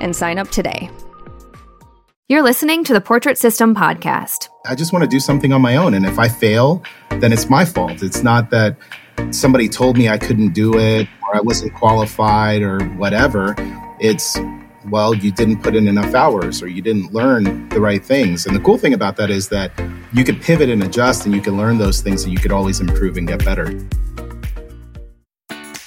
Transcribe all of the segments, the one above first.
and sign up today. You're listening to the Portrait System podcast. I just want to do something on my own. And if I fail, then it's my fault. It's not that somebody told me I couldn't do it or I wasn't qualified or whatever. It's, well, you didn't put in enough hours or you didn't learn the right things. And the cool thing about that is that you can pivot and adjust and you can learn those things and you could always improve and get better.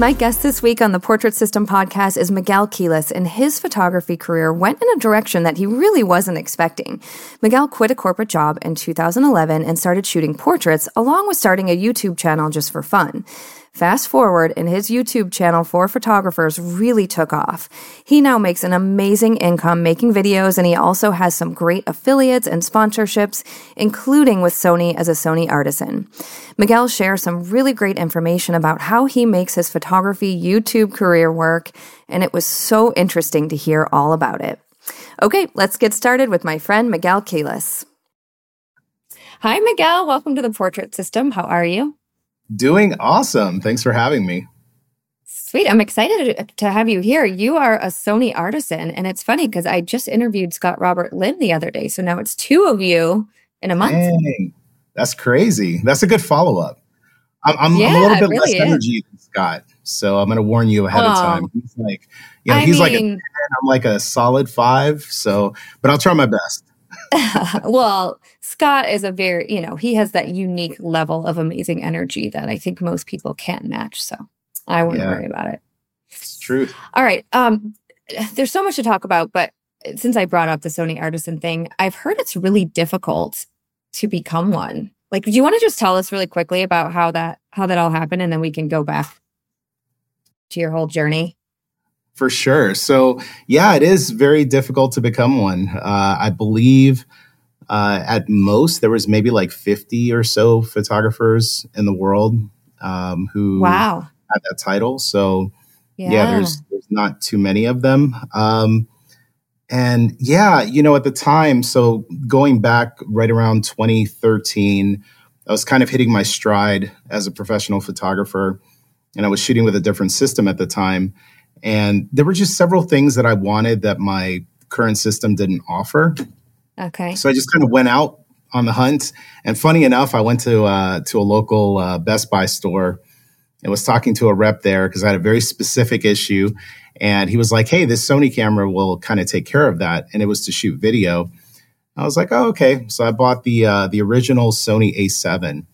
My guest this week on the Portrait System podcast is Miguel Quiles, and his photography career went in a direction that he really wasn't expecting. Miguel quit a corporate job in 2011 and started shooting portraits, along with starting a YouTube channel just for fun. Fast forward, and his YouTube channel for photographers really took off. He now makes an amazing income making videos, and he also has some great affiliates and sponsorships, including with Sony as a Sony artisan. Miguel shares some really great information about how he makes his photography YouTube career work, and it was so interesting to hear all about it. Okay, let's get started with my friend Miguel Quiles. Hi, Miguel. Welcome to the Portrait System. How are you? Doing awesome. Thanks for having me. Sweet. I'm excited to have you here. You are a Sony artisan. And it's funny because I just interviewed Scott Robert Lim the other day. So now it's two of you in a month. Dang, that's crazy. That's a good follow up. I'm, I'm, yeah, I'm, a little bit really less is. energy than Scott. So I'm going to warn you ahead oh, of time. He's like, you know, I he's mean, like a 10, I'm like a solid five. So, but I'll try my best. well, Scott is a very, you know, he has that unique level of amazing energy that I think most people can't match. So I wouldn't yeah. worry about it. It's true. All right. Um, there's so much to talk about, but since I brought up the Sony artisan thing, I've heard it's really difficult to become one. Like, do you want to just tell us really quickly about how that how that all happened, and then we can go back to your whole journey? For sure. So, yeah, it is very difficult to become one. Uh, I believe uh, at most there was maybe like 50 or so photographers in the world um, who wow. had that title. So, yeah, yeah there's, there's not too many of them. Um, and yeah, you know, at the time, so going back right around 2013, I was kind of hitting my stride as a professional photographer, and I was shooting with a different system at the time. And there were just several things that I wanted that my current system didn't offer. Okay. So I just kind of went out on the hunt. And funny enough, I went to uh, to a local uh, Best Buy store and was talking to a rep there because I had a very specific issue. And he was like, "Hey, this Sony camera will kind of take care of that," and it was to shoot video. I was like, "Oh, okay." So I bought the uh, the original Sony A7,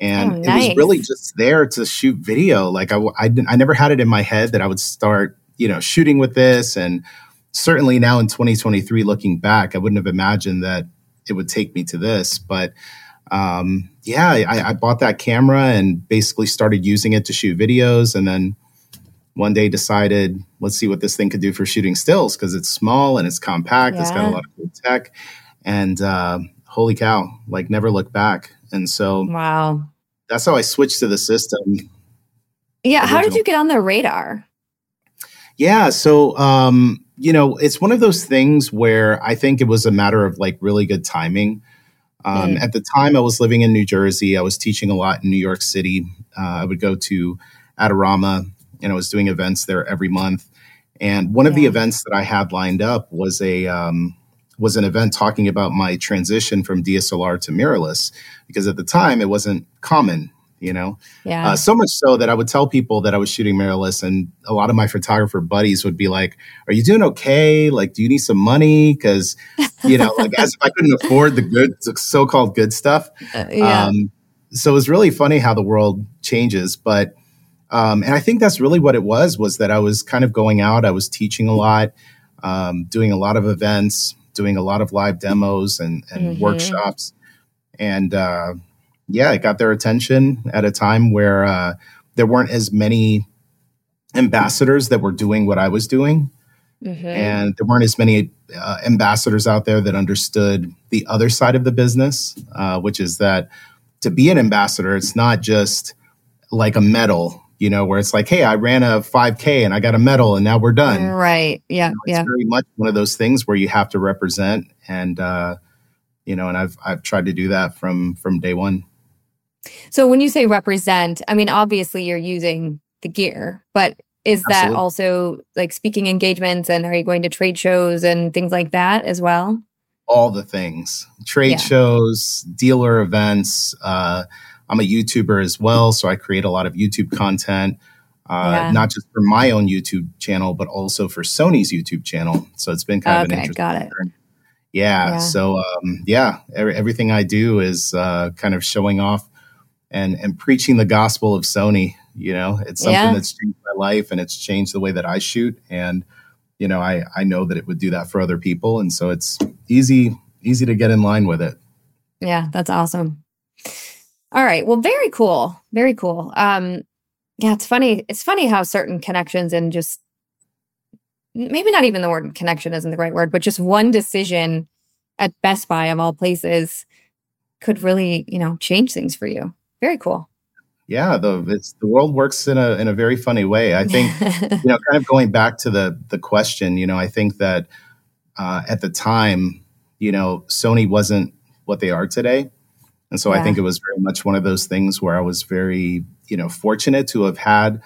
and Oh, it was really just there to shoot video. Like I, I, I never had it in my head that I would start, you know, shooting with this. And certainly now in 2023, looking back, I wouldn't have imagined that it would take me to this. But um, yeah, I, I bought that camera and basically started using it to shoot videos, and then one day decided, let's see what this thing could do for shooting stills because it's small and it's compact. It's got a lot of cool tech, and uh, holy cow, like never look back. And so Wow. that's how I switched to the system. Yeah. How did you get on the radar? Yeah. So, um, you know, it's one of those things where I think it was a matter of like really good timing. Um, Mm. At the time, I was living in New Jersey. I was teaching a lot in New York City. Uh, I would go to Adorama and I was doing events there every month. And one of the events that I had lined up was a um, was an event talking about my transition from DSLR to mirrorless because at the time it wasn't common, you know. Yeah. Uh, so much so that I would tell people that I was shooting mirrorless, and a lot of my photographer buddies would be like, "Are you doing okay? Like, do you need some money?" Because you know, like as if I couldn't afford the good, so-called good stuff. Uh, yeah. Um, so it was really funny how the world changes, but um, and I think that's really what it was was that I was kind of going out, I was teaching a lot, um, doing a lot of events, doing a lot of live demos and, and Mhm. workshops, and uh, yeah, it got their attention at a time where uh, there weren't as many ambassadors that were doing what I was doing Mhm. and there weren't as many uh, ambassadors out there that understood the other side of the business, uh, which is that to be an ambassador, it's not just like a medal, you know, where it's like, hey, I ran a 5K and I got a medal and now we're done. Right. Yeah. It's Yeah. very much one of those things where you have to represent, and uh, you know, and I've I've tried to do that from from day one. So when you say represent, I mean, obviously you're using the gear, but is that also like speaking engagements and are you going to trade shows and things like that as well? all the things trade Yeah. shows dealer events uh, i'm a youtuber as well so i create a lot of youtube content uh, Yeah. not just for my own youtube channel but also for sony's youtube channel so it's been kind of an Okay, interesting got it. Yeah, Yeah. so um, yeah every, everything i do is uh, kind of showing off and and preaching the gospel of sony you know it's something Yeah. that's changed my life and it's changed the way that i shoot and you know i i know that it would do that for other people and so it's easy easy to get in line with it Yeah, that's awesome. All right. Well, very cool. Very cool. Um yeah, it's funny. It's funny how certain connections and just maybe not even the word connection isn't the right word, but just one decision at Best Buy of all places could really, you know, change things for you. Very cool. yeah the it's the world works in a in a very funny way i think you know kind of going back to the the question you know i think that uh, at the time you know sony wasn't what they are today and so i think it was very much one of those things where i was very you know fortunate to have had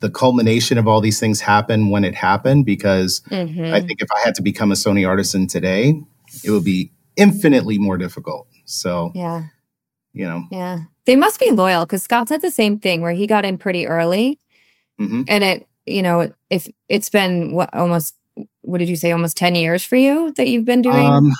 the culmination of all these things happen when it happened because Mhm. i think if i had to become a sony artisan today it would be infinitely more difficult so yeah. you know Yeah. They must be loyal because Scott said the same thing where he got in pretty early mhm. and it, you know, if it's been what almost, what did you say, almost 10 years for you that you've been doing? Um,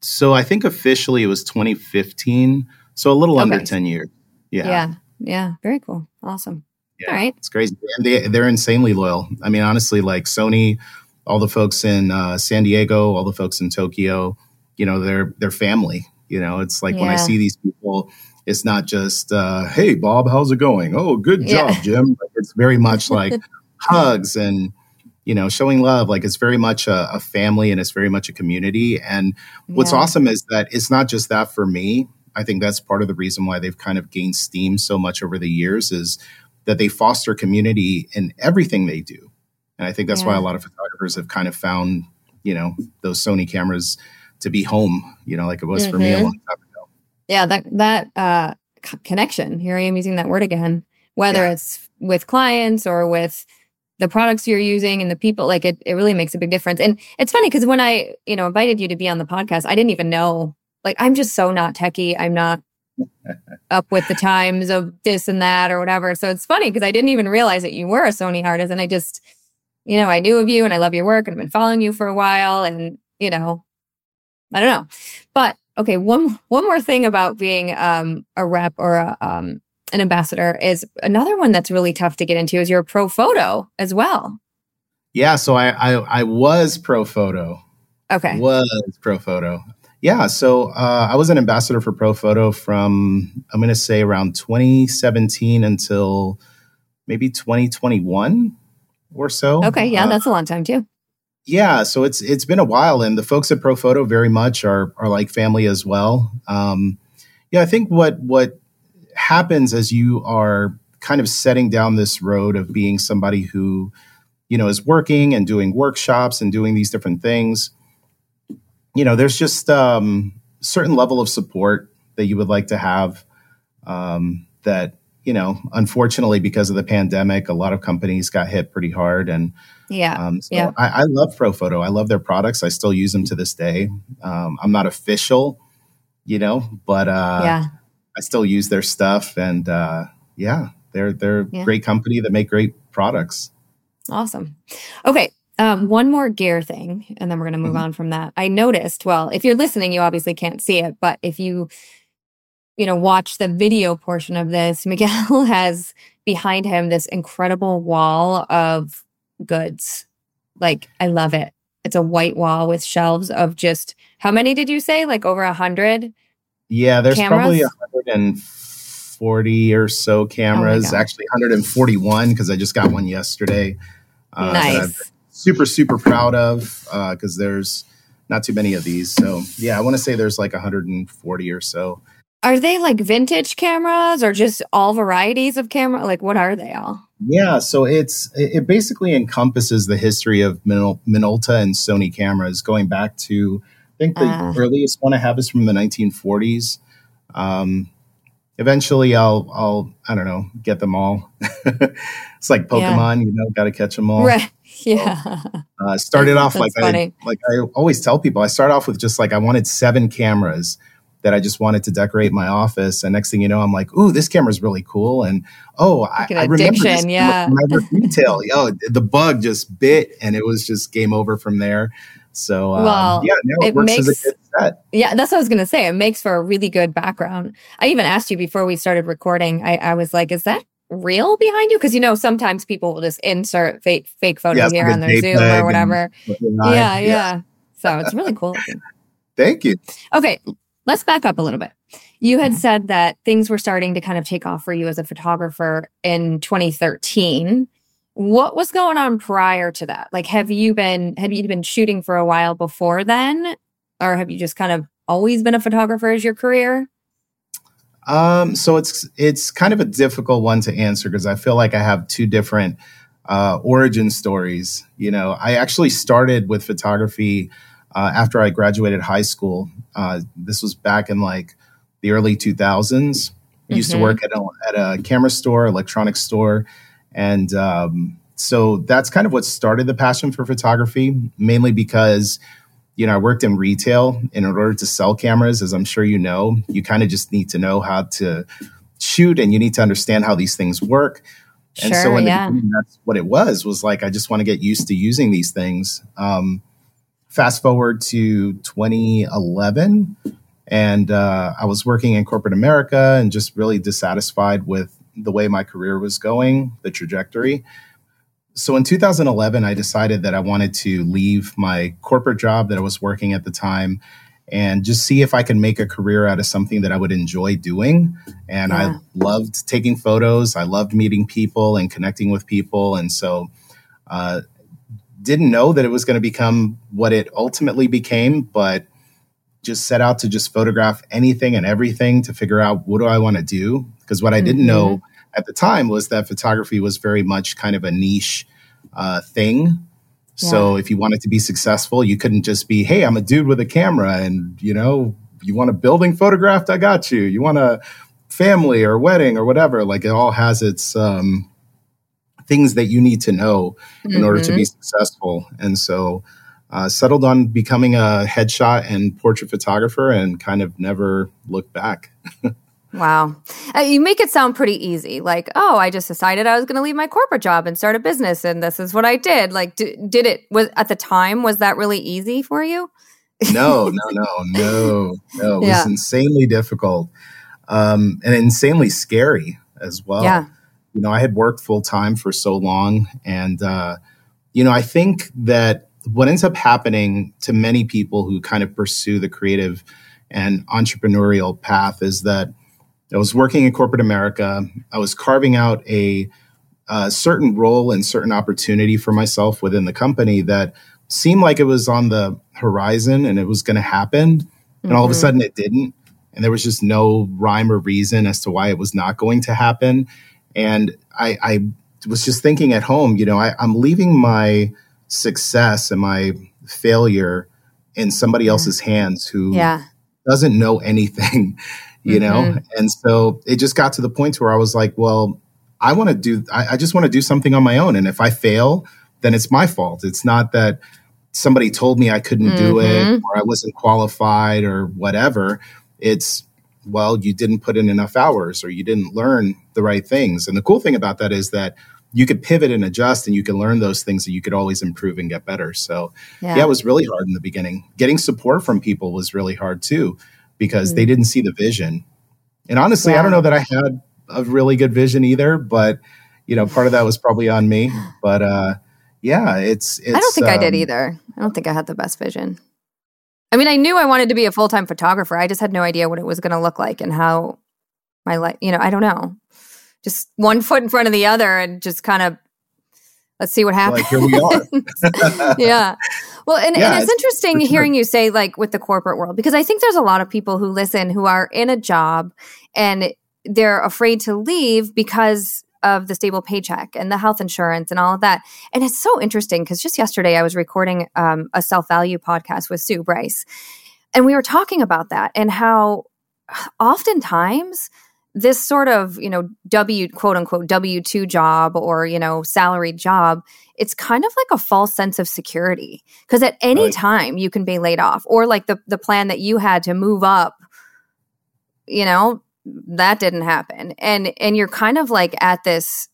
so I think officially it was 2015, so a little under 10 years. Yeah, yeah. Yeah. Very cool. Awesome. Yeah. All right. it's crazy. And they they're insanely loyal. I mean, honestly, like Sony, all the folks in uh, San Diego, all the folks in Tokyo, you know, they're they're family. You know, it's like when I see these people, it's not just, uh, "Hey, Bob, how's it going? Oh, good Yeah. job, Jim." It's very much like hugs and you know showing love. Like it's very much a, a family and it's very much a community. And What's Yeah. awesome is that it's not just that for me. I think that's part of the reason why they've kind of gained steam so much over the years is that they foster community in everything they do. And I think that's why a lot of photographers have kind of found, you know, those Sony cameras to be home, you know, like it was for me a Mhm. long time ago. Yeah, that that uh, connection. Here I am using that word again. Whether Yeah. it's with clients or with the products you're using and the people, like it, it really makes a big difference. And it's funny because when I, you know, invited you to be on the podcast, I didn't even know. Like, I'm just so not techie. I'm not up with the times of this and that or whatever. So it's funny because I didn't even realize that you were a Sony artist, and I just, you know, I knew of you and I love your work and I've been following you for a while, and you know, I don't know. But okay, one one more thing about being um, a rep or a, um, an ambassador is another one that's really tough to get into is your Profoto as well. Yeah, so I I, I was Profoto. Okay. Was Profoto. Yeah, so uh, I was an ambassador for Profoto from I'm going to say around 2017 until maybe 2021 or so. Okay. Yeah, Uh, that's a long time too. yeah, so it's it's been a while, and the folks at Profoto very much are are like family as well. Um, yeah, I think what what happens as you are kind of setting down this road of being somebody who you know is working and doing workshops and doing these different things. You know, there's just um, certain level of support that you would like to have. Um, that you know, unfortunately, because of the pandemic, a lot of companies got hit pretty hard, and Yeah. um, so Yeah. I, I love Profoto. I love their products. I still use them to this day. Um, I'm not official, you know, but uh, yeah. I still use their stuff. And uh, yeah, they're they're a Yeah. great company that make great products. Awesome. Okay. Um, one more gear thing, and then we're going to move Mhm. on from that. I noticed, well, if you're listening, you obviously can't see it, but if you, you know, watch the video portion of this, Miguel has behind him this incredible wall of goods. Like, I love it. It's a white wall with shelves of just how many did you say? Like over a hundred? Yeah, there's probably Cameras? 140 or so cameras. God. Actually, 141 because I just got one yesterday. uh, nice. super super proud of because there's not too many of these. So yeah, I want to say there's like 140 or so. Are they like vintage cameras or just all varieties of camera? Like, what are they all? Yeah, so it's it basically encompasses the history of Minol- Minolta and Sony cameras, going back to I think the Ah. earliest one I have is from the 1940s. Um, eventually, I'll I'll I don't know get them all. it's like Yeah. Pokemon, you know, got to catch them all. Right. Yeah. Uh, started off like That's I, like I always tell people. I start off with just like I wanted seven cameras that I just wanted to decorate my office, and next thing you know, I'm like, "Ooh, this camera's really cool!" And oh, I, Like an I remember this addiction, yeah. camera from retail. Yo, the bug just bit, and it was just game over from there. So um, Well, yeah, now it, it works as makes- a good set. Yeah, that's what I was going to say. It makes for a really good background. I even asked you before we started recording, I, I was like, is that real behind you? Because, you know, sometimes people will just insert fake, fake photos Yeah, here like on their Zoom or whatever. Yeah, Yeah, yeah. So it's really cool. Thank you. Okay, let's back up a little bit. You had said that things were starting to kind of take off for you as a photographer in 2013. What was going on prior to that? Like, have you been have you been shooting for a while before then, or have you just kind of always been a photographer as your career? Um, so it's it's kind of a difficult one to answer because I feel like I have two different uh, origin stories. You know, I actually started with photography uh, after I graduated high school. Uh, this was back in like the early 2000s. I used to Mhm. work at a, at a camera store, electronics store, and um, so that's kind of what started the passion for photography. Mainly because you know, I worked in retail. And in order to sell cameras, as I'm sure you know, you kind of just need to know how to shoot and you need to understand how these things work. and so in yeah. that's what it was, was like, I just want to get used to using these things. Um, fast forward to 2011 and uh, I was working in corporate America and just really dissatisfied with the way my career was going, the trajectory. So in 2011, I decided that I wanted to leave my corporate job that I was working at the time and just see if I could make a career out of something that I would enjoy doing. And Yeah. I loved taking photos. I loved meeting people and connecting with people. And so, uh, didn't know that it was going to become what it ultimately became, but just set out to just photograph anything and everything to figure out what do I want to do. Because what I didn't know at the time was that photography was very much kind of a niche uh, thing. So if you wanted to be successful, you couldn't just be, hey, I'm a dude with a camera and, you know, you want a building photographed? I got you. You want a family or wedding or whatever? Like it all has its um, things that you need to know in mm-hmm. order to be mm-hmm. successful. And so, uh, settled on becoming a headshot and portrait photographer and kind of never looked back. Wow. Uh, you make it sound pretty easy. Like, oh, I just decided I was going to leave my corporate job and start a business and this is what I did. Like d- did it was at the time was that really easy for you? no, no, no, no. No, it yeah. was insanely difficult. Um, and insanely scary as well. Yeah. You know, I had worked full time for so long and uh, you know, I think that what ends up happening to many people who kind of pursue the creative and entrepreneurial path is that I was working in corporate America. I was carving out a, a, certain role and certain opportunity for myself within the company that seemed like it was on the horizon and it was going to happen. And mm-hmm. all of a mm-hmm. sudden it didn't. And there was just no rhyme or reason as to why it was not going to happen. And I, I was just thinking at home, you know, I, I'm leaving my success and my failure in somebody else's hands who yeah. doesn't know anything you mm-hmm. know? And so it just got to the point where I was like, well, I want to do, I, I just want to do something on my own. And if I fail, then it's my fault. It's not that somebody told me I couldn't mm-hmm. do it mm-hmm. or I wasn't qualified or whatever. It's, well, you didn't put in enough hours or you didn't learn the right things. And the cool thing about that is that you could pivot and adjust and you can learn those things that you could always improve and get better. So, yeah. yeah, it was really hard in the beginning. Getting support from people was really hard too because mm-hmm. they didn't see the vision. And honestly, yeah. I don't know that I had a really good vision either, but you know, part of that was probably on me. But uh, yeah, it's, it's I don't think um, I did um, either. I don't think I had the best vision. I mean, I knew I wanted to be a full time photographer. I just had no idea what it was going to look like and how my life. You know, I don't know. Just one foot in front of the other, and just kind of let's see what happens. Like here we are. yeah. Well, and, yeah, and it's, it's interesting hearing you say like with the corporate world because I think there's a lot of people who listen who are in a job and they're afraid to leave because of the stable paycheck and the health insurance and all of that. And it's so interesting because just yesterday I was recording um, a self value podcast with Sue Bryce, and we were talking about that and how oftentimes this sort of you know w quote unquote w2 job or you know salaried job it's kind of like a false sense of security. Because at any right. time you can be laid off or like the the plan that you had to move up you know that didn't happen. And and you're kind of like at this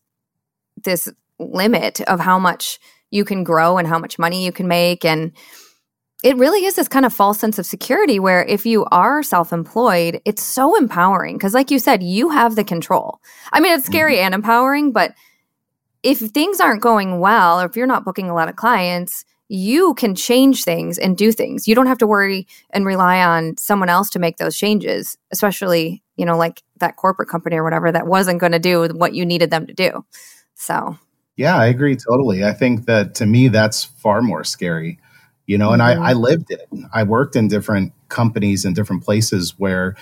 this limit of how much you can grow and how much money you can make. And it really is this kind of false sense of security where if you are self-employed it's so empowering because like you said you have the control. I mean it's scary mm-hmm. and empowering but if things aren't going well or if you're not booking a lot of clients you can change things and do things. You don't have to worry and rely on someone else to make those changes especially you know like that corporate company or whatever that wasn't going to do what you needed them to do. So. Yeah i agree totally. I think that to me that's far more scary you know, mm-hmm. and I, mm-hmm. I lived it. I worked in different companies in different places where,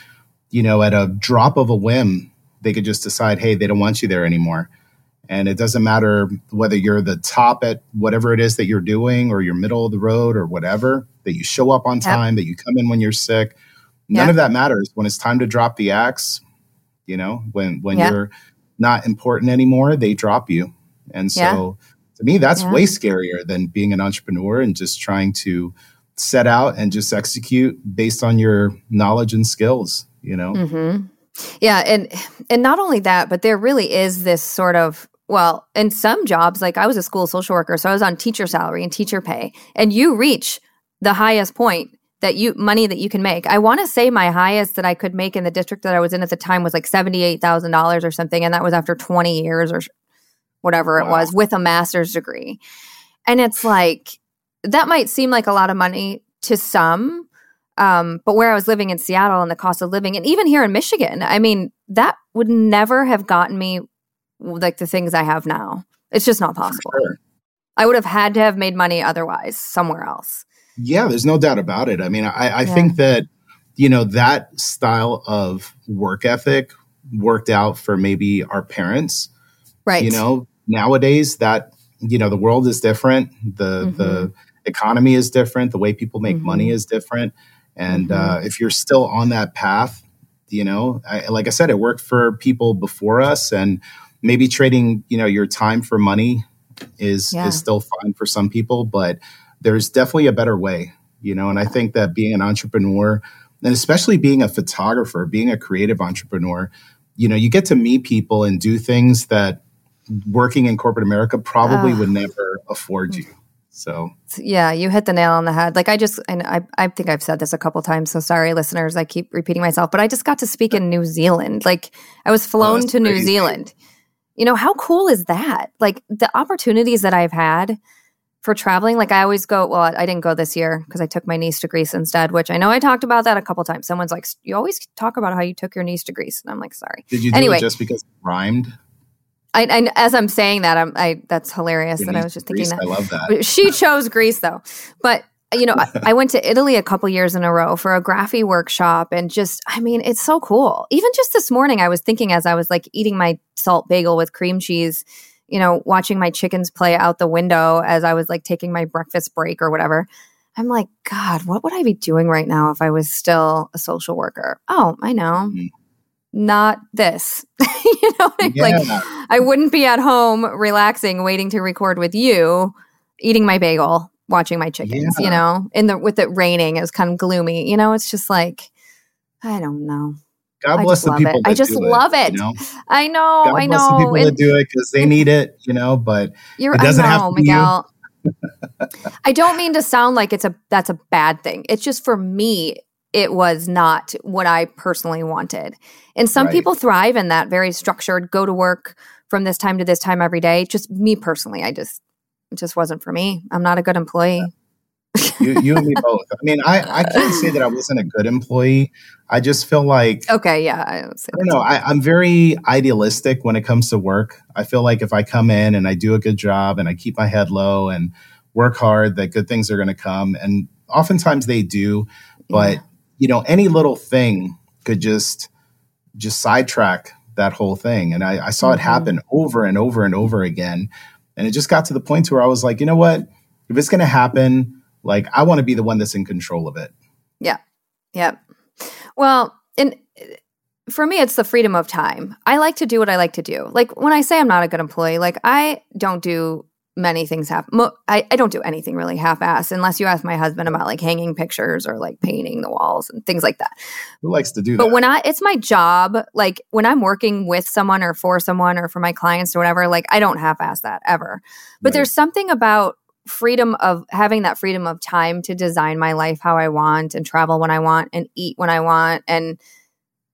you know, at a drop of a whim, they could just decide, hey, they don't want you there anymore. And it doesn't matter whether you're the top at whatever it is that you're doing or you're middle of the road or whatever, that you show up on time, yep. that you come in when you're sick. None yep. of that matters. When it's time to drop the axe, you know, when when yep. you're not important anymore, they drop you. And so yeah to me that's yeah. way scarier than being an entrepreneur and just trying to set out and just execute based on your knowledge and skills you know mm-hmm. yeah and and not only that but there really is this sort of well in some jobs like i was a school social worker so i was on teacher salary and teacher pay and you reach the highest point that you money that you can make. I want to say my highest that I could make in the district that I was in at the time was like $78,000 or something and that was after 20 years or whatever wow. it was, with a master's degree. And it's like, that might seem like a lot of money to some. Um, but where I was living in Seattle and the cost of living, and even here in Michigan, I mean, that would never have gotten me like the things I have now. It's just not possible. Sure. I would have had to have made money otherwise somewhere else. Yeah, there's no doubt about it. I mean, I, I yeah. think that, you know, that style of work ethic worked out for maybe our parents. Right. You know, nowadays that you know the world is different the mm-hmm. the economy is different the way people make mm-hmm. money is different And mm-hmm. uh, if you're still on that path, you know, I, like I said, it worked for people before us, and maybe trading, you know, your time for money is yeah. is still fine for some people, but there's definitely a better way, you know. And I think that being an entrepreneur, and especially being a photographer, being a creative entrepreneur, you know, you get to meet people and do things that working in corporate America probably would ah. never afford you. So yeah, you hit the nail on the head. Like I just, and I, I think I've said this a couple times. So sorry, listeners, I keep repeating myself. But I just got to speak in New Zealand. Like I was flown oh, to New Zealand. You know how cool is that? Like the opportunities that I've had for traveling. Like I always go. Well, I didn't go this year because I took my niece to Greece instead. Which I know I talked about that a couple times. Someone's like, "You always talk about how you took your niece to Greece," and I'm like, "Sorry." Did you do anyway, it just because it rhymed? I, I, as I'm saying that, I'm, I that's hilarious. And I was just thinking Greece, that. I love that. She chose Greece though, but you know, I, I, went to Italy a couple years in a row for a graphy workshop, and just, I mean, it's so cool. Even just this morning, I was thinking as I was like eating my salt bagel with cream cheese, you know, watching my chickens play out the window as I was like taking my breakfast break or whatever. I'm like, God, what would I be doing right now if I was still a social worker? Oh, I know. Mm-hmm not this. you know, yeah. like I wouldn't be at home relaxing, waiting to record with you, eating my bagel, watching my chickens. Yeah. You know, in the with it raining, it was kind of gloomy. You know, it's just like I don't know. God bless the people. I just love it. it. You know? I know. God I know. the people that do it because they need it. You know, but you're, it doesn't I know, have to Miguel. I don't mean to sound like it's a that's a bad thing. It's just for me it was not what I personally wanted. And some right. people thrive in that very structured, go to work from this time to this time every day. Just me personally, I just, it just wasn't for me. I'm not a good employee. you, you and me both. I mean, I, I can't say that I wasn't a good employee. I just feel like okay, yeah. I, I don't know. I, I'm very idealistic when it comes to work. I feel like if I come in and I do a good job and I keep my head low and work hard, that good things are going to come. And oftentimes they do. But yeah you know, any little thing could just just sidetrack that whole thing. And I, I saw mm-hmm. it happen over and over and over again. And it just got to the point where I was like, you know what? If it's going to happen, like I want to be the one that's in control of it. Yeah. Yeah. Well, and for me, it's the freedom of time. I like to do what I like to do. Like when I say I'm not a good employee, like I don't do many things half mo- I, I don't do anything really half-ass unless you ask my husband about like hanging pictures or like painting the walls and things like that who likes to do but that? But when i it's my job like when i'm working with someone or for someone or for my clients or whatever like i don't half-ass that ever but right. there's something about freedom of having that freedom of time to design my life how i want and travel when i want and eat when i want and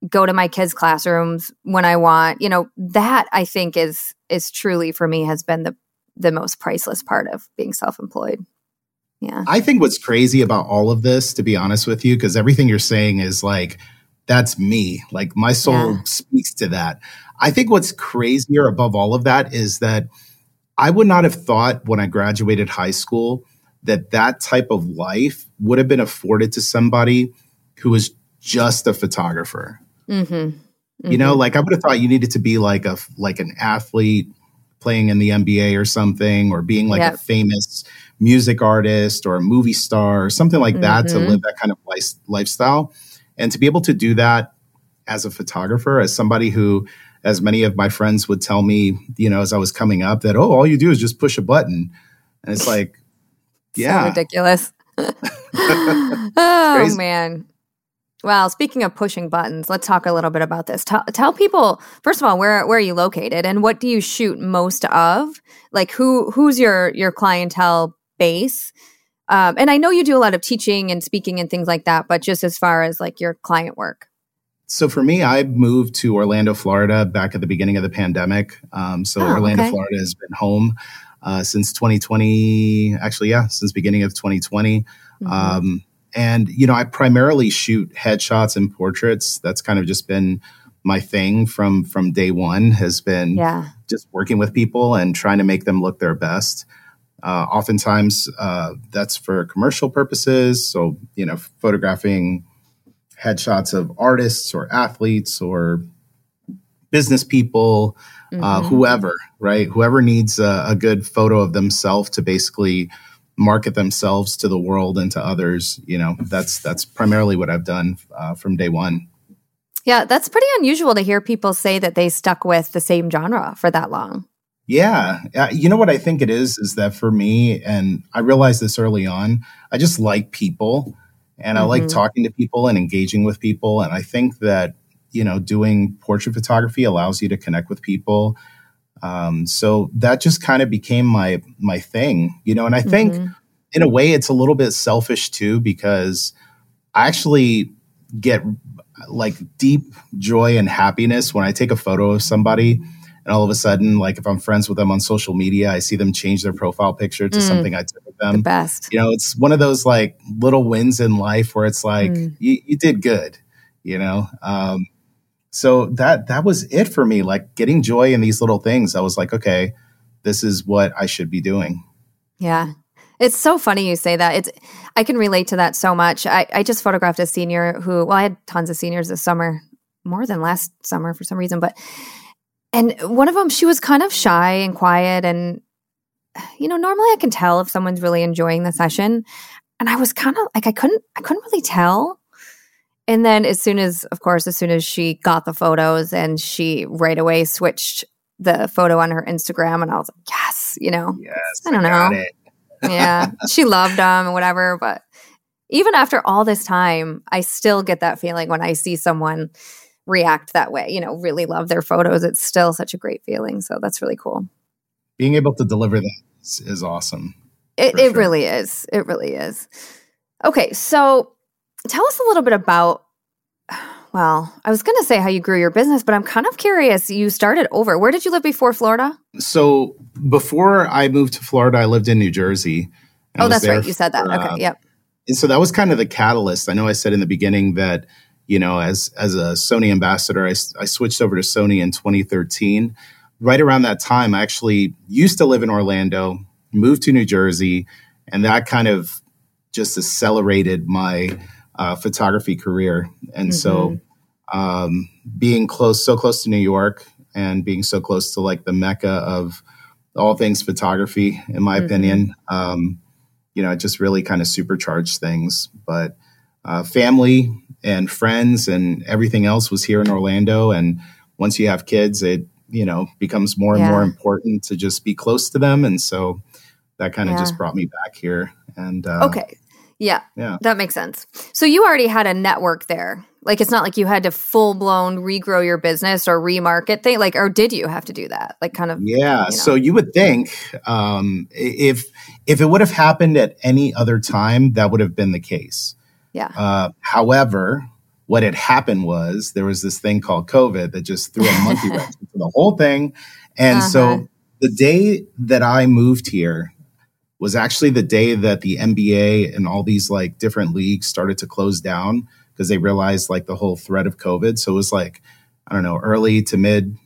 go to my kids classrooms when i want you know that i think is is truly for me has been the the most priceless part of being self-employed. Yeah. I think what's crazy about all of this, to be honest with you, because everything you're saying is like, that's me. Like my soul yeah. speaks to that. I think what's crazier above all of that is that I would not have thought when I graduated high school that that type of life would have been afforded to somebody who was just a photographer. Mm-hmm. Mm-hmm. You know, like I would have thought you needed to be like a like an athlete playing in the NBA or something, or being like yep. a famous music artist or a movie star or something like that mm-hmm. to live that kind of life, lifestyle. And to be able to do that as a photographer, as somebody who, as many of my friends would tell me, you know, as I was coming up, that, oh, all you do is just push a button. And it's like, yeah. So ridiculous. oh, man. Well, speaking of pushing buttons, let's talk a little bit about this. Tell, tell people first of all where where are you located and what do you shoot most of? Like who who's your your clientele base? Um, and I know you do a lot of teaching and speaking and things like that, but just as far as like your client work. So for me, I moved to Orlando, Florida, back at the beginning of the pandemic. Um, so oh, Orlando, okay. Florida, has been home uh, since 2020. Actually, yeah, since beginning of 2020. Mm-hmm. Um, and, you know, I primarily shoot headshots and portraits. That's kind of just been my thing from from day one has been yeah. just working with people and trying to make them look their best. Uh, oftentimes, uh, that's for commercial purposes. So, you know, photographing headshots of artists or athletes or business people, uh, mm-hmm. uh, whoever, right? Whoever needs a, a, good photo of themselves to basically market themselves to the world and to others. You know, that's that's primarily what I've done uh, from day one. Yeah, that's pretty unusual to hear people say that they stuck with the same genre for that long. Yeah. Uh, you know what I think it is? Is that for me, and I realized this early on, I just like people and I mm-hmm. like talking to people and engaging with people. And I think that, you know, doing portrait photography allows you to connect with people. Um, so that just kind of became my my thing, you know, and I think mm-hmm. in a way it's a little bit selfish too, because I actually get like deep joy and happiness when I take a photo of somebody and all of a sudden, like if I'm friends with them on social media, I see them change their profile picture to mm, something I took of them. The best. You know, it's one of those like little wins in life where it's like mm. you, you, did good. You know, um, so that that was it for me. Like getting joy in these little things. I was like, okay, this is what I should be doing. Yeah. It's so funny you say that. It's I can relate to that so much. I, I just photographed a senior who well, I had tons of seniors this summer, more than last summer for some reason, but and one of them, she was kind of shy and quiet. And, you know, normally I can tell if someone's really enjoying the session. And I was kind of like, I couldn't, I couldn't really tell. And then as soon as, of course, as soon as she got the photos and she right away switched the photo on her Instagram, and I was like, yes, you know, yes, I don't I know. yeah, she loved them and whatever. But even after all this time, I still get that feeling when I see someone react that way, you know, really love their photos. It's still such a great feeling. So that's really cool. Being able to deliver that is, is awesome. It, it sure. really is. It really is. Okay. So tell us a little bit about, well, I was going to say how you grew your business, but I'm kind of curious. You started over. Where did you live before Florida? So before I moved to Florida, I lived in New Jersey. Oh, that's right. You said that. okay. Uh, yep. And so that was kind of the catalyst. I know I said in the beginning that you know, as as a Sony ambassador, I, I switched over to Sony in 2013. Right around that time, I actually used to live in Orlando, moved to New Jersey, and that kind of just accelerated my uh, photography career. And mm-hmm. so, um, being close, so close to New York, and being so close to like the mecca of all things photography, in my mm-hmm. opinion, um, you know, it just really kind of supercharged things. But uh, family and friends and everything else was here in Orlando. And once you have kids, it you know becomes more and yeah. more important to just be close to them. And so that kind of yeah. just brought me back here. And uh, okay, yeah, yeah, that makes sense. So you already had a network there. Like it's not like you had to full blown regrow your business or remarket thing. Like, or did you have to do that? Like, kind of. Yeah. You know. So you would think um, if if it would have happened at any other time, that would have been the case. Yeah. Uh, however, what had happened was there was this thing called COVID that just threw a monkey wrench into the whole thing. And uh-huh. so the day that I moved here was actually the day that the NBA and all these like different leagues started to close down because they realized like the whole threat of COVID. So it was like, I don't know, early to mid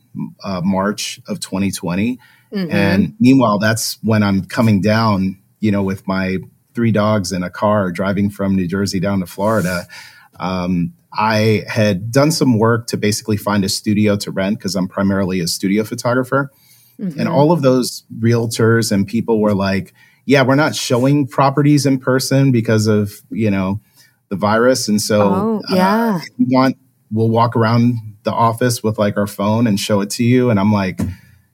uh, March of 2020. Mm-hmm. And meanwhile, that's when I'm coming down, you know, with my three dogs in a car driving from New Jersey down to Florida. Um, I had done some work to basically find a studio to rent because I'm primarily a studio photographer. Mm-hmm. And all of those realtors and people were like, yeah, we're not showing properties in person because of, you know, the virus. And so, oh, yeah. Uh, if you want, we'll walk around the office with like our phone and show it to you. And I'm like,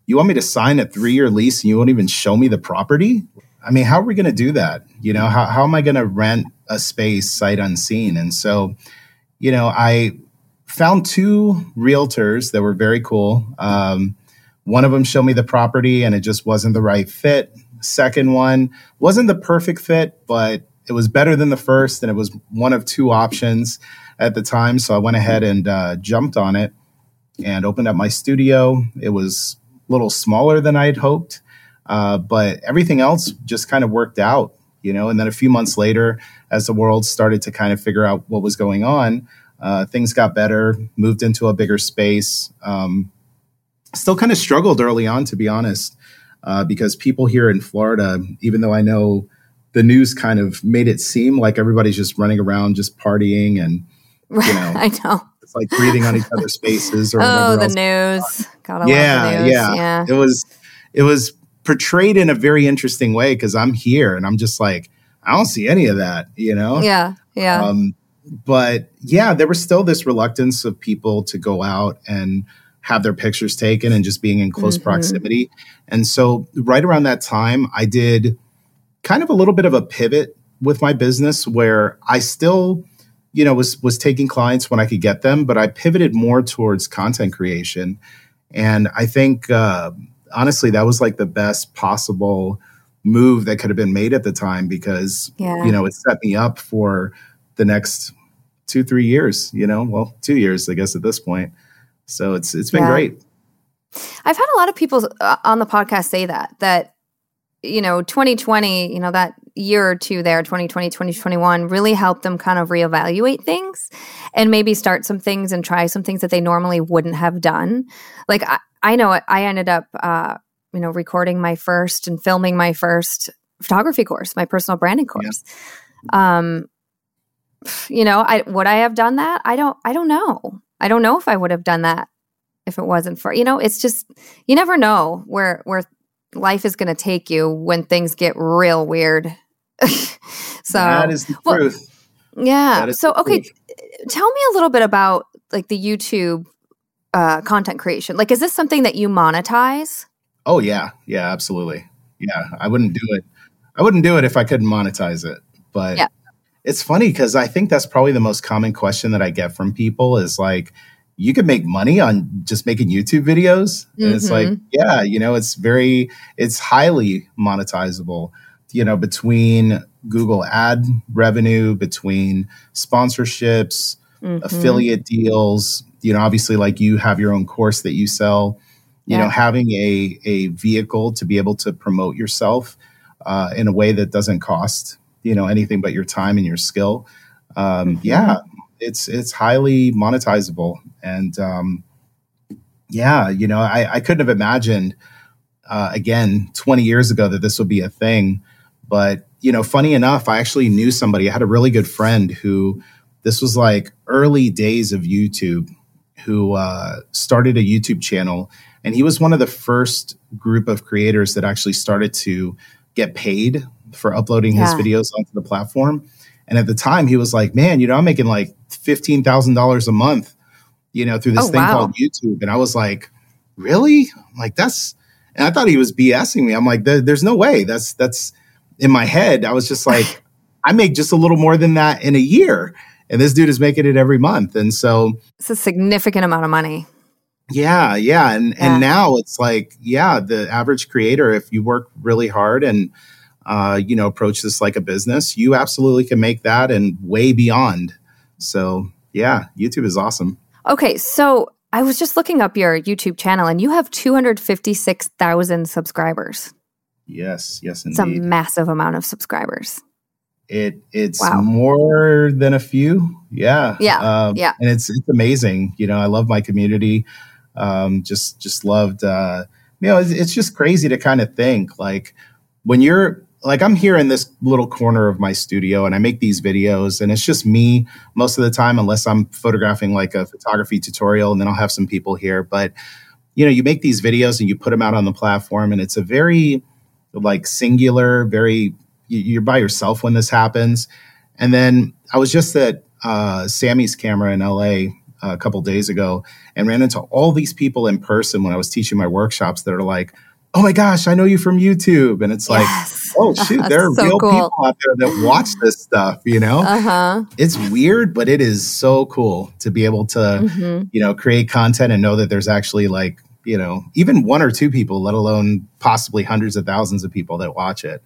you want me to sign a three year lease and you won't even show me the property? I mean, how are we going to do that? You know, how, how am I going to rent a space sight unseen? And so, you know, I found two realtors that were very cool. Um, one of them showed me the property and it just wasn't the right fit. Second one wasn't the perfect fit, but it was better than the first. And it was one of two options at the time. So I went ahead and uh, jumped on it and opened up my studio. It was a little smaller than I'd hoped. Uh, but everything else just kind of worked out, you know. And then a few months later, as the world started to kind of figure out what was going on, uh, things got better, moved into a bigger space. Um, still kind of struggled early on, to be honest, uh, because people here in Florida, even though I know the news kind of made it seem like everybody's just running around, just partying, and you know, I know it's like breathing on each other's faces. Or oh, the news! yeah, the news. yeah, yeah. It was it was portrayed in a very interesting way because I'm here and I'm just like, I don't see any of that, you know? Yeah. Yeah. Um, but yeah, there was still this reluctance of people to go out and have their pictures taken and just being in close mm-hmm. proximity. And so, right around that time, I did kind of a little bit of a pivot with my business where I still, you know, was was taking clients when I could get them, but I pivoted more towards content creation. And I think uh, honestly, that was like the best possible move that could have been made at the time because yeah. you know it set me up for the next two three years you know well two years i guess at this point so it's it's been yeah. great. I've had a lot of people uh, on the podcast say that that you know 2020 you know that year or two there 2020 2021 really helped them kind of reevaluate things and maybe start some things and try some things that they normally wouldn't have done. Like i, I know i ended up uh, you know recording my first and filming my first photography course my personal branding course. Yeah. um you know i would i have done that? I don't i don't know i don't know if i would have done that if it wasn't for you know it's just you never know where where life is going to take you when things get real weird. so that is the well, truth. Yeah. So okay, truth. tell me a little bit about like the YouTube uh, content creation. Like, is this something that you monetize? Oh yeah, yeah, absolutely. Yeah, I wouldn't do it. I wouldn't do it if I couldn't monetize it. But yeah. It's funny because I think that's probably the most common question that I get from people is like, you can make money on just making YouTube videos. And mm-hmm. it's like, mm-hmm. yeah, you know, it's very, it's highly monetizable, you know, between Google ad revenue, between sponsorships, mm-hmm. affiliate deals, you know, obviously like you have your own course that you sell, you yeah. know, having a, a vehicle to be able to promote yourself uh, in a way that doesn't cost, you know, anything but your time and your skill. Um, mm-hmm. Yeah, it's it's highly monetizable, and um, yeah, you know, I, I couldn't have imagined uh, again 20 years ago that this would be a thing. But you know, funny enough, I actually knew somebody. I had a really good friend who this was like early days of YouTube, who uh, started a YouTube channel, and he was one of the first group of creators that actually started to get paid for uploading yeah. his videos onto the platform. And at the time, he was like, "Man, you know, I'm making like fifteen thousand dollars a month, you know, through this oh, thing wow. called YouTube." And I was like, "Really? like that's?" And I thought he was BSing me. I'm like, "There's no way. That's that's." In my head, I was just like, "I make just a little more than that in a year." And this dude is making it every month. And so it's a significant amount of money. Yeah, yeah. And yeah. and now it's like, yeah, the average creator, if you work really hard and uh, you know, approach this like a business, you absolutely can make that and way beyond. So, yeah, YouTube is awesome. Okay, so I was just looking up your YouTube channel and you have 256,000 subscribers. Yes, yes, indeed. It's a massive amount of subscribers. It it's wow. more than a few. Yeah. Yeah. Um, yeah. And it's it's amazing. You know, I love my community. Um, just just loved uh, you know, it's, it's just crazy to kind of think like when you're like I'm here in this little corner of my studio and I make these videos and it's just me most of the time unless I'm photographing like a photography tutorial and then I'll have some people here. But you know you make these videos and you put them out on the platform and it's a very like singular very you're by yourself when this happens. And then I was just at uh, Samy's camera in LA a couple days ago and ran into all these people in person when I was teaching my workshops that are like oh my gosh, I know you from YouTube. And it's like, yes. oh shoot, there are so real cool. people out there that watch this stuff, you know? Uh-huh. It's weird, but it is so cool to be able to, mm-hmm. you know, create content and know that there's actually like, you know, even one or two people, let alone possibly hundreds of thousands of people that watch it.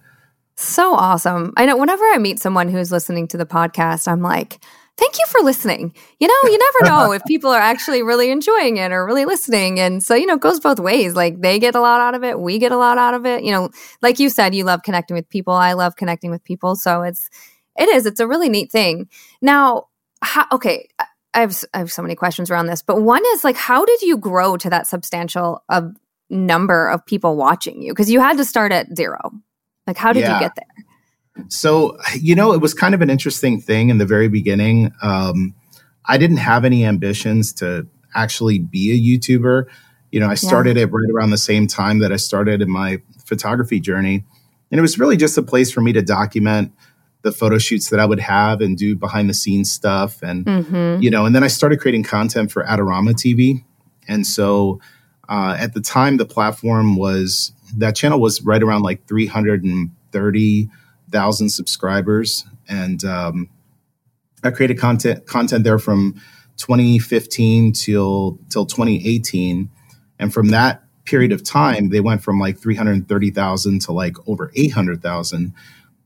So awesome. I know whenever I meet someone who's listening to the podcast, I'm like, thank you for listening. You know, you never know if people are actually really enjoying it or really listening. And so, you know, it goes both ways. Like they get a lot out of it, we get a lot out of it. You know, like you said, you love connecting with people. I love connecting with people. So it's, it is, it's a really neat thing. Now, how, okay, I have, I have so many questions around this, but one is like, how did you grow to that substantial of number of people watching you? Because you had to start at zero. Like, how did yeah. you get there? So, you know, it was kind of an interesting thing in the very beginning. Um, I didn't have any ambitions to actually be a YouTuber. You know, I started yeah. it right around the same time that I started in my photography journey. And it was really just a place for me to document the photo shoots that I would have and do behind the scenes stuff. And, mm-hmm. you know, and then I started creating content for Adorama TV. And so uh, at the time, the platform was that channel was right around like 330,000 subscribers. And um, I created content content there from 2015 till till 2018. And from that period of time, they went from like 330,000 to like over 800,000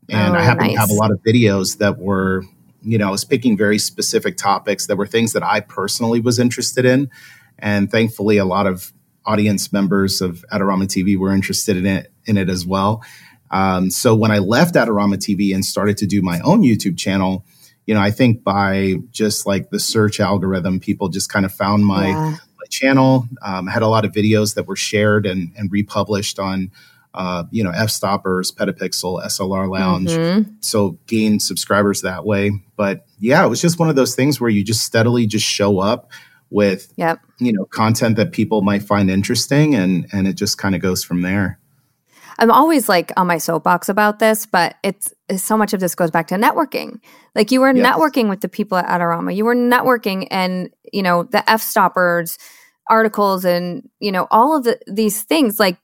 and oh, I happen nice. to have a lot of videos that were, you know, I was picking very specific topics that were things that I personally was interested in. And thankfully, a lot of audience members of Adorama TV were interested in it, in it as well. Um, so when I left Adorama TV and started to do my own YouTube channel, you know, I think by just like the search algorithm, people just kind of found my, yeah. my channel. Um, I had a lot of videos that were shared and, and republished on uh, you know, Fstoppers, Petapixel, SLR Lounge. Mm-hmm. So gain subscribers that way. But yeah, it was just one of those things where you just steadily just show up with, yep. you know, content that people might find interesting, and and it just kind of goes from there. I'm always like on my soapbox about this, but it's, it's so much of this goes back to networking. Like you were yes. networking with the people at Adorama, you were networking, and you know the Fstoppers articles and you know all of the, these things like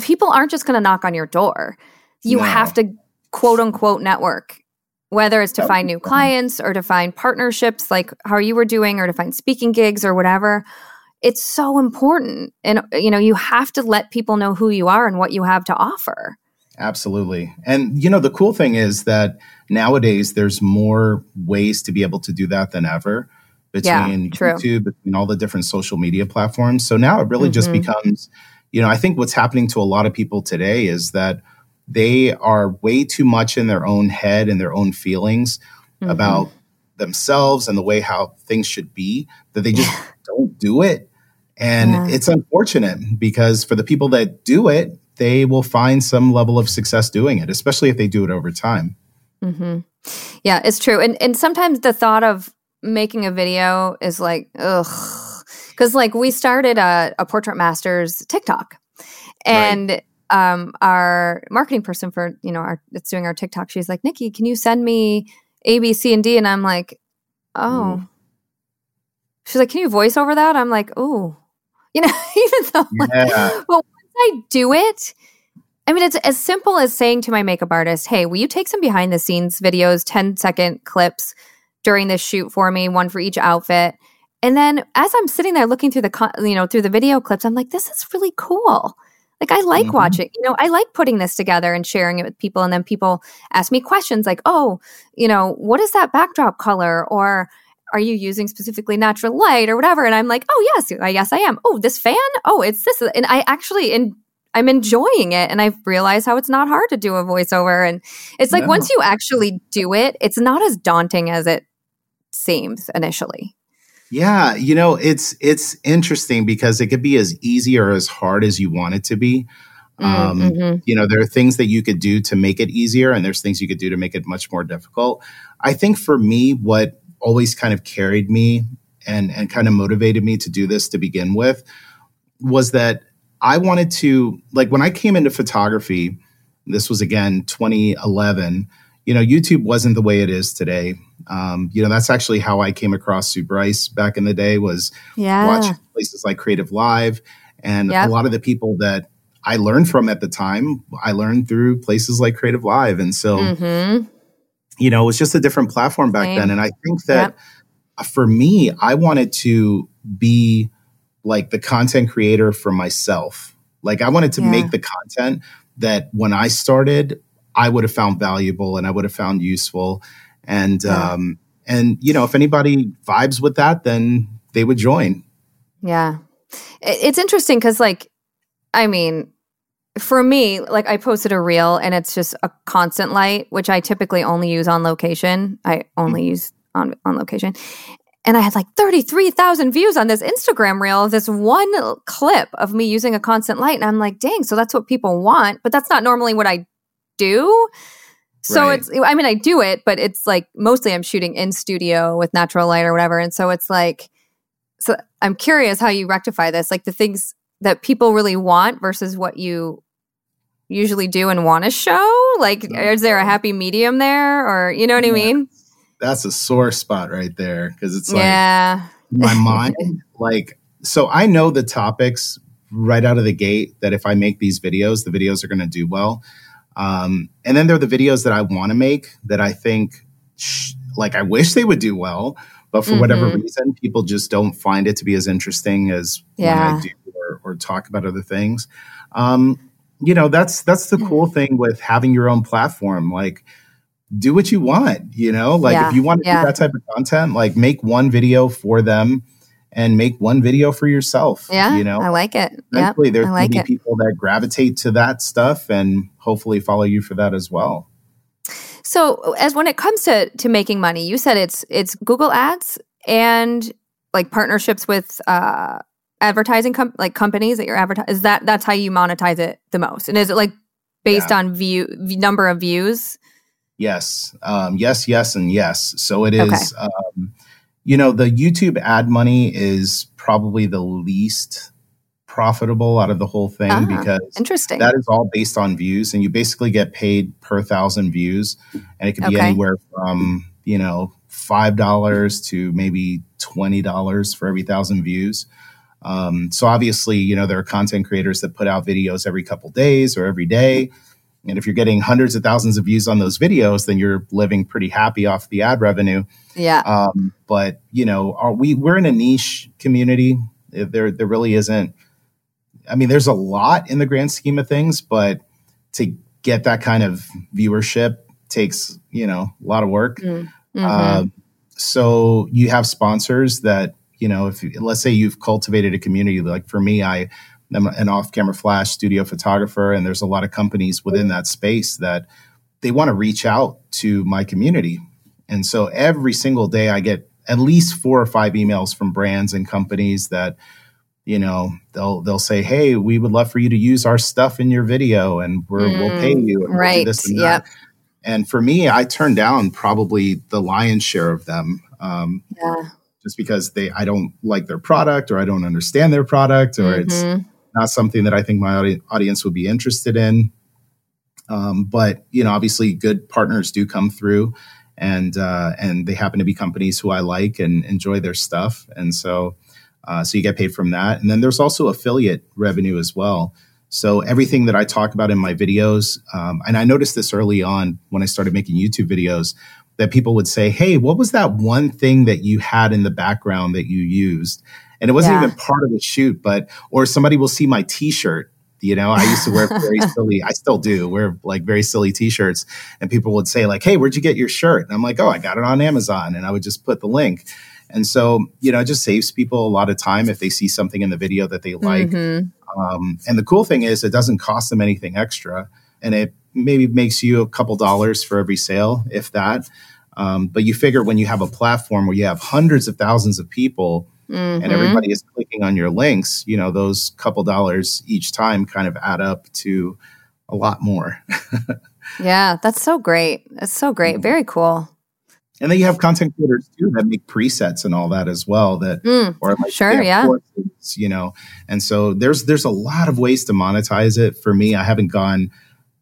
people aren't just going to knock on your door. You no. have to quote unquote network, whether it's to find new clients or to find partnerships like how you were doing or to find speaking gigs or whatever. It's so important. And, you know, you have to let people know who you are and what you have to offer. Absolutely. And, you know, the cool thing is that nowadays there's more ways to be able to do that than ever between yeah, YouTube, between all the different social media platforms. So now it really mm-hmm. just becomes you know, I think what's happening to a lot of people today is that they are way too much in their own head and their own feelings mm-hmm. about themselves and the way how things should be that they just don't do it. And yeah. it's unfortunate because for the people that do it, they will find some level of success doing it, especially if they do it over time. Mm-hmm. Yeah, it's true. And and sometimes the thought of making a video is like, ugh, because like we started a, a portrait masters TikTok, and right. um, our marketing person for you know our that's doing our TikTok, she's like, Nikki, can you send me A, B, C, and D? And I'm like, oh. Mm. She's like, can you voice over that? I'm like, oh, you know, even though, yeah. like, but once I do it, I mean, it's as simple as saying to my makeup artist, hey, will you take some behind the scenes videos, 10 second clips during this shoot for me, one for each outfit? And then as I'm sitting there looking through the you know through the video clips, I'm like, this is really cool. Like I like mm-hmm. watching, you know, I like putting this together and sharing it with people. And then people ask me questions like, oh, you know, what is that backdrop color? Or are you using specifically natural light or whatever? And I'm like, oh yes, yes I am. Oh, this fan? Oh, it's this. And I actually in I'm enjoying it. And I've realized how it's not hard to do a voiceover. And it's like no. once you actually do it, it's not as daunting as it seems initially. Yeah, you know, it's it's interesting because it could be as easy or as hard as you want it to be. Mm, um, mm-hmm. You know, there are things that you could do to make it easier, and there's things you could do to make it much more difficult. I think for me, what always kind of carried me and and kind of motivated me to do this to begin with was that I wanted to like when I came into photography. This was again 2011 you know, YouTube wasn't the way it is today. Um, you know, that's actually how I came across Sue Bryce back in the day was yeah. watching places like Creative Live. And yep. a lot of the people that I learned from at the time, I learned through places like Creative Live. And so, mm-hmm. You know, it was just a different platform back Same. then. And I think that yep. for me, I wanted to be like the content creator for myself. Like I wanted to yeah. make the content that when I started, I would have found valuable and I would have found useful. And yeah. um, and you know, if anybody vibes with that, then they would join. Yeah, it's interesting because, like, I mean, for me, like, I posted a reel and it's just a constant light, which I typically only use on location. I only mm-hmm. use on on location. And I had like 33,000 views on this Instagram reel, this one clip of me using a constant light. And I'm like, dang, so that's what people want. But that's not normally what I do. So right. it's, I mean, I do it, but it's like mostly I'm shooting in studio with natural light or whatever. And so it's like, so I'm curious how you rectify this, like the things that people really want versus what you, usually do and want to show? Like, is there a happy medium there, or you know what I mean? That's a sore spot right there because it's like yeah, my mind, like, so I know the topics right out of the gate that if I make these videos, the videos are going to do well. Um, and then there are the videos that I want to make that I think, sh- like, I wish they would do well, but for whatever Mhm. reason, people just don't find it to be as interesting as Yeah. when I do or, talk about other things. Um, you know, that's that's the cool thing with having your own platform. Like, do what you want. You know, like Yeah, if you want to yeah. do that type of content, like make one video for them and make one video for yourself. yeah. you know, I like it. Yeah, eventually there's I like to be it. people that gravitate to that stuff and hopefully follow you for that as well. So, as when it comes to to making money, you said it's it's Google Ads and like partnerships with uh advertising com- like companies that you're advertising. Is that that's how you monetize it the most? And is it like based Yeah. on view number of views? Yes, um, yes, yes, and yes. So it is Okay. Um, you know, the YouTube ad money is probably the least profitable out of the whole thing Ah, because Interesting. that is all based on views, and you basically get paid per thousand views, and it could be anywhere from you know five dollars to maybe twenty dollars for every thousand views. Um, so obviously, you know there are content creators that put out videos every couple days or every day, and if you're getting hundreds of thousands of views on those videos, then you're living pretty happy off the ad revenue. yeah. Um, but you know, are we we're in a niche community. There there really isn't. I mean, there's a lot in the grand scheme of things, but to get that kind of viewership takes you know a lot of work. Mhm. Um, so you have sponsors that you know if let's say you've cultivated a community like for me i am an off-camera flash studio photographer and there's a lot of companies within that space that they want to reach out to my community and so every single day i get at least four or five emails from brands and companies that you know they'll they'll say hey we would love for you to use our stuff in your video and we're, we'll pay you and we'll right. this and. Yep. And for me, I turned down probably the lion's share of them, um, Yeah. Just because they I don't like their product or I don't understand their product or it's Mhm. not something that I think my audi- audience would be interested in. Um, but you know, obviously, good partners do come through, and uh, and they happen to be companies who I like and enjoy their stuff, and so uh, so you get paid from that. And then there's also affiliate revenue as well. So everything that I talk about in my videos, um, and I noticed this early on when I started making YouTube videos, that people would say, "Hey, what was that one thing that you had in the background that you used?" And it wasn't Yeah. even part of the shoot, but or somebody will see my T-shirt. You know, I used to wear very silly. I still do wear like very silly T-shirts, and people would say like, "Hey, where'd you get your shirt?" And I'm like, "Oh, I got it on Amazon," and I would just put the link. And so, you know, it just saves people a lot of time if they see something in the video that they like. Mhm. Um, and the cool thing is, it doesn't cost them anything extra, and it maybe makes you a couple dollars for every sale, if that. Um, but you figure when you have a platform where you have hundreds of thousands of people Mhm. and everybody is clicking on your links, you know, those couple dollars each time kind of add up to a lot more. Yeah, that's so great. That's so great. Mm-hmm. Very cool. And then you have content creators too that make presets and all that as well. That Mm, or like Sure, yeah. courses, you know. And so there's there's a lot of ways to monetize it. For me, I haven't gone,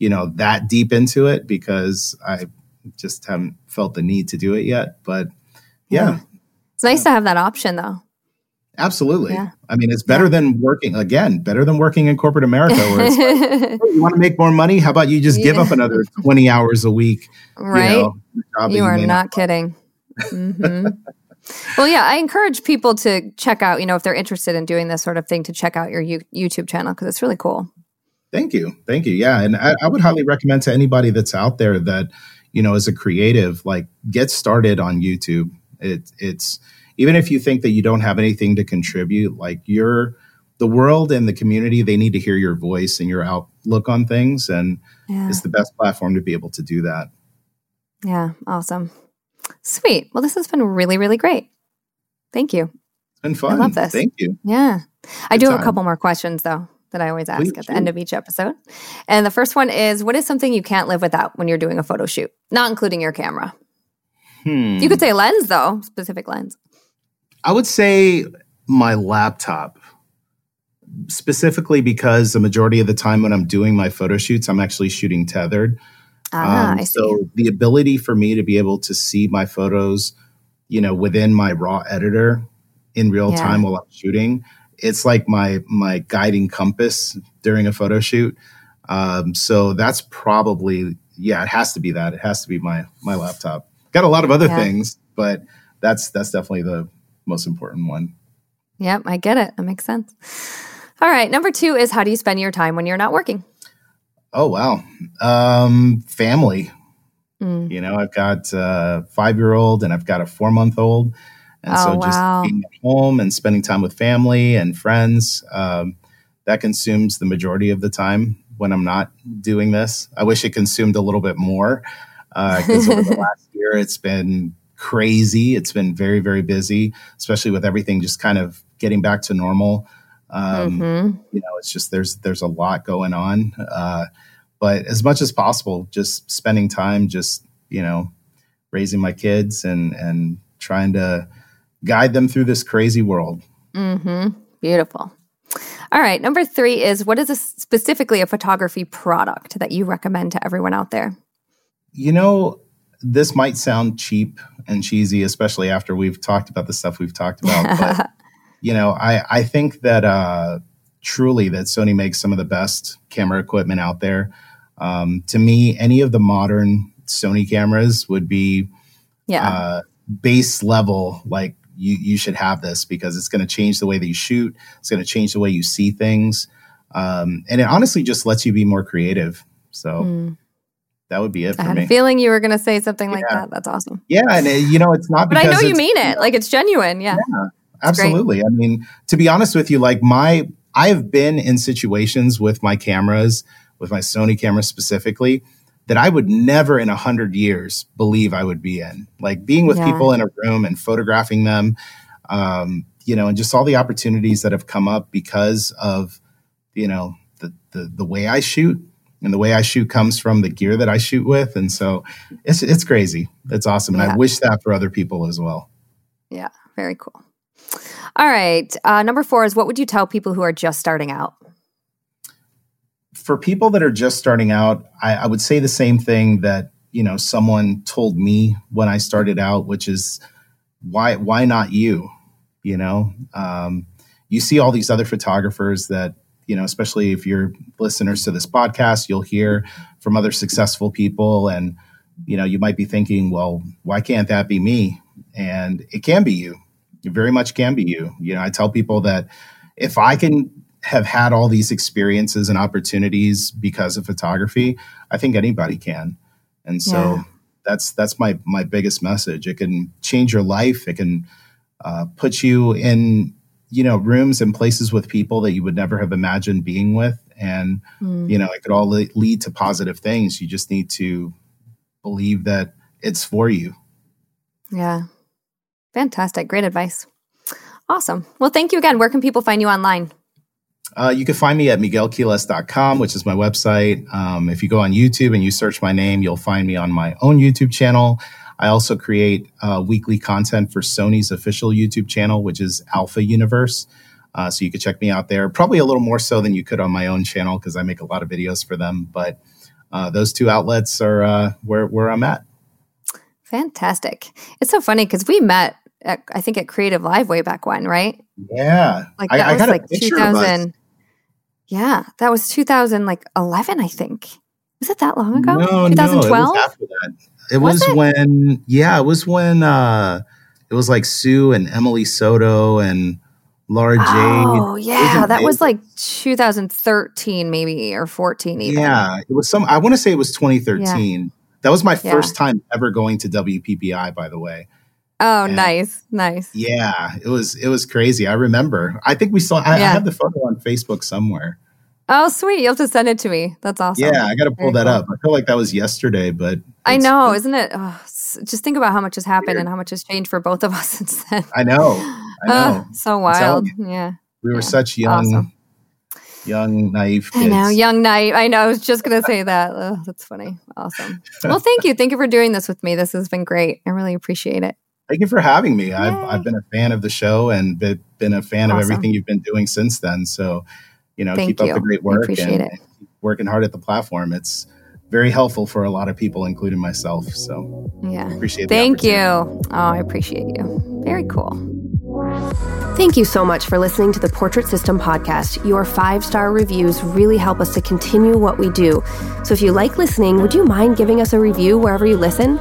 you know, that deep into it because I just haven't felt the need to do it yet. But yeah, Yeah. It's nice to have that option though. absolutely. Yeah. I mean, it's better than working again, better than working in corporate America where it's like, "Oh, you want to make more money? How about you just give Yeah. up another 20 hours a week? right? You, know, a job that you are not kidding. hmm well, yeah, I encourage people to check out, you know, if they're interested in doing this sort of thing, to check out your you- YouTube channel because it's really cool. Thank you. Thank you. Yeah. And I, I would highly recommend to anybody that's out there that, you know, as a creative, like get started on YouTube. It, it's even if you think that you don't have anything to contribute, like you're the world and the community, they need to hear your voice and your outlook on things. And Yeah. it's the best platform to be able to do that. Yeah. Awesome. Sweet. Well, this has been really, really great. Thank you. It's been fun. love this. Thank you. Yeah. I Good do have a couple more questions though that I always ask Please at the shoot. end of each episode. And the first one is what is something you can't live without when you're doing a photo shoot? Not including your camera. Hmm. You could say lens though, specific lens. I would say my laptop. specifically because the majority of the time when I'm doing my photo shoots, I'm actually shooting tethered. Ah, um, I see. So the ability for me to be able to see my photos, you know, within my raw editor in real yeah. time while I'm shooting, it's like my my guiding compass during a photo shoot. Um, so that's probably yeah, it has to be that. It has to be my my laptop. Got a lot of other yeah. things, but that's that's definitely the most important one. Yep, I get it. That makes sense. All right, number two is how do you spend your time when you're not working? Oh wow, um, family. Mm. You know, I've got a five year old and I've got a four month old, and oh, so just wow. being at home and spending time with family and friends um, that consumes the majority of the time when I'm not doing this. I wish it consumed a little bit more because uh, over the last year it's been crazy. It's been very, very busy, especially with everything just kind of getting back to normal. Um, mm-hmm. You know, it's just there's there's a lot going on. Uh, but as much as possible, just spending time, just you know, raising my kids and and trying to guide them through this crazy world. Mm-hmm. Beautiful. All right. Number three is what is a, specifically a photography product that you recommend to everyone out there? You know, this might sound cheap and cheesy, especially after we've talked about the stuff we've talked about. But, you know, I, I think that uh, truly that Sony makes some of the best camera equipment out there. Um, to me, any of the modern Sony cameras would be yeah. uh, base level, like you you should have this because it's going to change the way that you shoot. It's going to change the way you see things, um, and it honestly just lets you be more creative. So. Mm. That would be it. I had me. a feeling you were going to say something like that. That's awesome. Yeah, and it, you know it's not. but I know you mean it. Like it's genuine. Yeah. yeah absolutely. I mean, to be honest with you, like my I have been in situations with my cameras, with my Sony camera specifically, that I would never in a hundred years believe I would be in. Like being with yeah. people in a room and photographing them, um, you know, and just all the opportunities that have come up because of, you know, the, the, the way I shoot and the way I shoot comes from the gear that I shoot with. And so it's, it's crazy. It's awesome. And yeah. I wish that for other people as well. Yeah. Very cool. All right. Uh, number four is what would you tell people who are just starting out? For people that are just starting out, I, I, would say the same thing that you know someone told me when I started out, which is why why not you? You know, um, you see all these other photographers that you know, especially if you're listeners to this podcast, you'll hear from other successful people, and you know, you might be thinking, well, why can't that be me? And it can be you. It very much can be you. You know, I tell people that if I can have had all these experiences and opportunities because of photography, I think anybody can. And so yeah. that's that's my my biggest message. It can change your life. It can uh, put you in you know rooms and places with people that you would never have imagined being with, and mm. you know it could all lead to positive things. You just need to believe that it's for you. Yeah, fantastic, great advice. Awesome. Well, thank you again. Where can people find you online? Uh, you can find me at miguelquiles.com, which is my website. Um, if you go on YouTube and you search my name, you'll find me on my own YouTube channel. I also create uh, weekly content for Sony's official YouTube channel, which is Alpha Universe. Uh, so you could check me out there, probably a little more so than you could on my own channel because I make a lot of videos for them. But uh, those two outlets are uh, where, where I'm at. Fantastic. It's so funny because we met, at, I think, at Creative Live way back when, right? Yeah. Like that I, was I like 2000. Yeah, that was 2011, I think. Was it that long ago? No, 2012? No, it was after that. It was, was it? when, yeah, it was when uh, it was like Sue and Emily Soto and Lara Jade. Oh, yeah. That was like 2013, maybe, or 14, even. Yeah. It was some, I want to say it was 2013. Yeah. That was my first time ever going to WPPI, by the way. Oh, and nice, nice. Yeah, it was it was crazy. I remember. I think we saw. I, yeah. I have the photo on Facebook somewhere. Oh, sweet! You'll have to send it to me. That's awesome. Yeah, I got to pull Very that cool. up. I feel like that was yesterday, but I know, isn't it? Oh, just think about how much has happened weird. and how much has changed for both of us since then. I know. I know. So wild. Yeah. We were yeah. such young, awesome. young, naive kids. I know, young, naive. I know. I was just going to say that. Oh, that's funny. Awesome. Well, thank you. Thank you for doing this with me. This has been great. I really appreciate it. Thank you for having me. I've, I've been a fan of the show and been been a fan awesome. of everything you've been doing since then. So, you know, Thank keep you. up the great work and, and working hard at the platform. It's very helpful for a lot of people, including myself. So, yeah, appreciate. Thank you. Oh, I appreciate you. Very cool. Thank you so much for listening to the Portrait System podcast. Your five star reviews really help us to continue what we do. So if you like listening, would you mind giving us a review wherever you listen?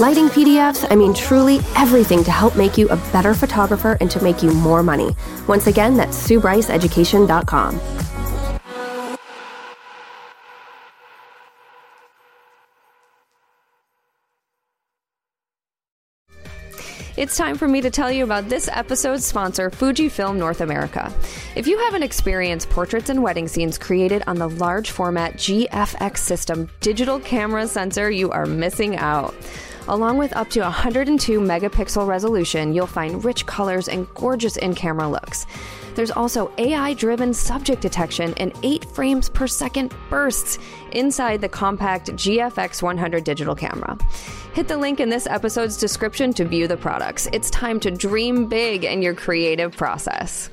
lighting PDFs, I mean, truly everything to help make you a better photographer and to make you more money. Once again, that's SueBryceEducation.com. It's time for me to tell you about this episode's sponsor, Fujifilm North America. If you haven't experienced portraits and wedding scenes created on the large format GFX system digital camera sensor, you are missing out. Along with up to 102 megapixel resolution, you'll find rich colors and gorgeous in camera looks. There's also AI driven subject detection and 8 frames per second bursts inside the compact GFX 100 digital camera. Hit the link in this episode's description to view the products. It's time to dream big in your creative process.